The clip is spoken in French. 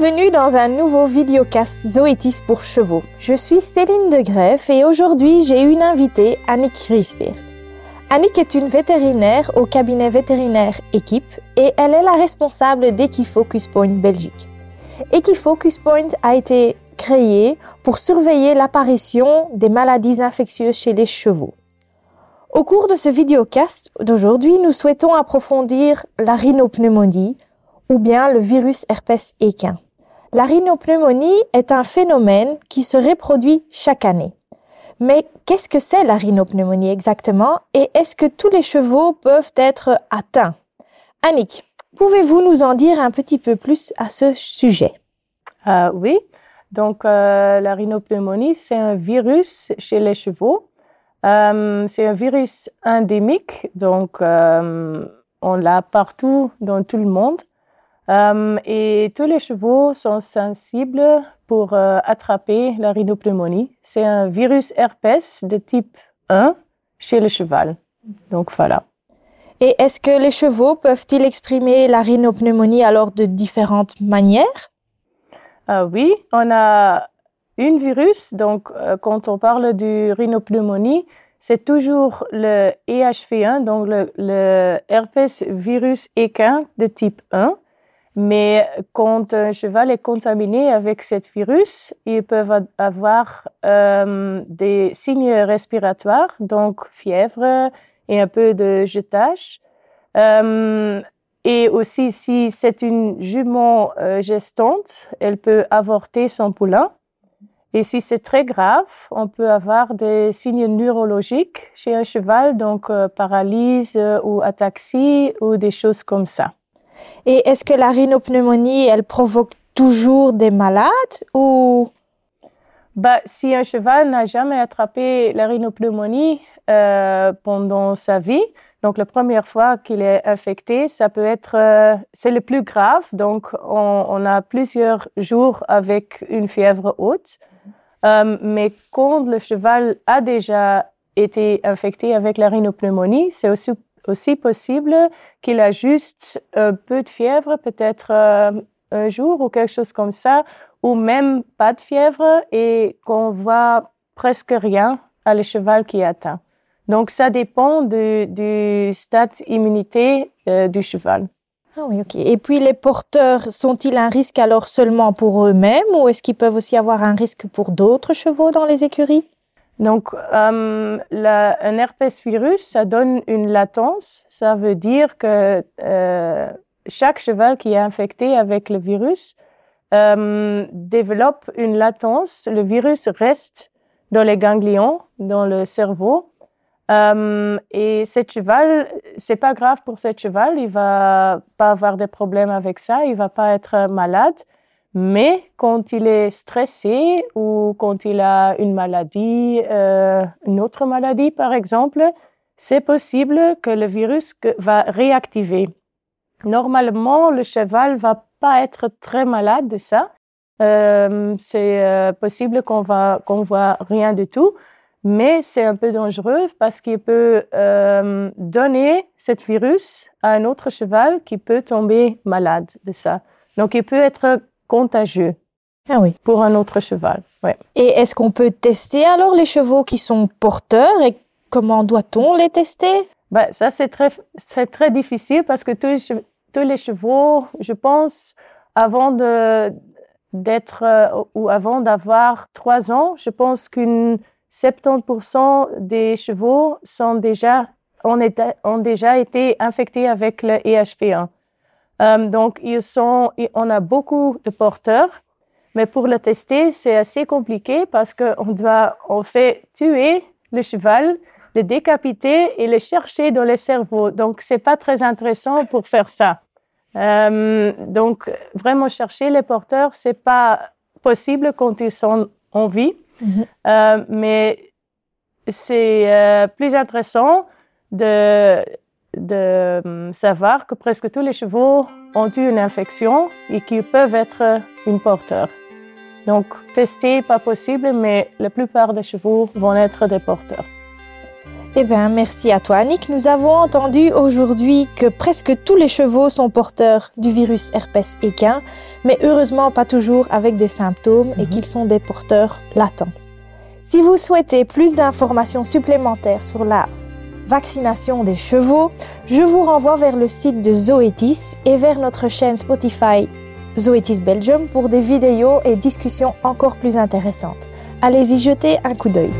Bienvenue dans un nouveau vidéocast Zoétis pour chevaux. Je suis Céline de Greff et aujourd'hui j'ai une invitée, Annick Riesbeert. Annick est une vétérinaire au cabinet vétérinaire Équipe et elle est la responsable d'Equifocus Point Belgique. Equifocus Point a été créé pour surveiller l'apparition des maladies infectieuses chez les chevaux. Au cours de ce vidéocast d'aujourd'hui, nous souhaitons approfondir la rhinopneumonie ou bien le virus herpès équin. La rhinopneumonie est un phénomène qui se reproduit chaque année. Mais qu'est-ce que c'est la rhinopneumonie exactement et est-ce que tous les chevaux peuvent être atteints? Annick, pouvez-vous nous en dire un petit peu plus à ce sujet? Euh, Oui, donc euh, la rhinopneumonie, c'est un virus chez les chevaux. Euh, c'est un virus endémique, donc on l'a partout dans tout le monde. Euh, et tous les chevaux sont sensibles pour attraper la rhinopneumonie. C'est un virus herpès de type 1 chez le cheval. Donc voilà. Et est-ce que les chevaux peuvent-ils exprimer la rhinopneumonie alors de différentes manières? Oui, on a une virus, donc euh, quand on parle du rhinopneumonie, c'est toujours le EHV1, donc le, herpès virus équin de type 1. Mais quand un cheval est contaminé avec ce virus, ils peuvent avoir euh, des signes respiratoires, donc fièvre et un peu de jetage. Euh, et aussi, si c'est une jument gestante, elle peut avorter son poulain. Et si c'est très grave, on peut avoir des signes neurologiques chez un cheval, donc euh, paralyse euh, ou ataxie ou des choses comme ça. Et est-ce que la rhinopneumonie, elle provoque toujours des malades ou? Bah, si un cheval n'a jamais attrapé la rhinopneumonie euh, pendant sa vie, donc la première fois qu'il est infecté, ça peut être, euh, c'est le plus grave. Donc on, a plusieurs jours avec une fièvre haute. Euh, mais quand le cheval a déjà été infecté avec la rhinopneumonie, c'est aussi, aussi possible qu'il a juste peu de fièvre, peut-être euh, un jour ou quelque chose comme ça, ou même pas de fièvre et qu'on voit presque rien à le cheval qui est atteint. Donc, ça dépend du, stade immunité euh, du cheval. Ah oui, ok. Et puis les porteurs sont-ils un risque alors seulement pour eux-mêmes ou est-ce qu'ils peuvent aussi avoir un risque pour d'autres chevaux dans les écuries? Donc, euh, un herpès virus, ça donne une latence. Ça veut dire que euh, chaque cheval qui est infecté avec le virus euh, développe une latence. Le virus reste dans les ganglions, dans le cerveau. Et ce cheval, c'est pas grave pour ce cheval, il va pas avoir de problèmes avec ça, il va pas être malade. Mais quand il est stressé ou quand il a une maladie, euh, une autre maladie par exemple, c'est possible que le virus va réactiver. Normalement, le cheval va pas être très malade de ça. Euh, c'est euh, possible qu'on va qu'on voit rien du tout mais c'est un peu dangereux parce qu'il peut donner ce virus à un autre cheval qui peut tomber malade de ça. Donc, il peut être contagieux ah oui. pour un autre cheval. Ouais. Et est-ce qu'on peut tester alors les chevaux qui sont porteurs et comment doit-on les tester? Ben, Ça, c'est très, très difficile parce que tous les, tous les chevaux, je pense, avant de, d'être euh, ou avant d'avoir trois ans, je pense qu'une 70% des chevaux sont déjà, ont, ont, déjà été infectés avec le EHV1. Euh, donc, ils sont, on a beaucoup de porteurs, mais pour le tester, c'est assez compliqué parce qu'on doit, on fait tuer le cheval, le décapiter et le chercher dans le cerveau. Donc, c'est pas très intéressant pour faire ça. Euh, donc, vraiment chercher les porteurs, c'est pas possible quand ils sont en vie. Mhm. Euh, mais c'est plus intéressant de, de hum, savoir que presque tous les chevaux ont eu une infection et qu'ils peuvent être une porteur. Donc, tester, pas possible, mais la plupart des chevaux vont être des porteurs. Eh bien, merci à toi, Annick. Nous avons entendu aujourd'hui que presque tous les chevaux sont porteurs du virus herpès équin, mais heureusement pas toujours avec des symptômes et Mhm. qu'ils sont des porteurs latents. Si vous souhaitez plus d'informations supplémentaires sur la vaccination des chevaux, je vous renvoie vers le site de Zoetis et vers notre chaîne Spotify Zoetis Belgium pour des vidéos et discussions encore plus intéressantes. Allez y jeter un coup d'œil.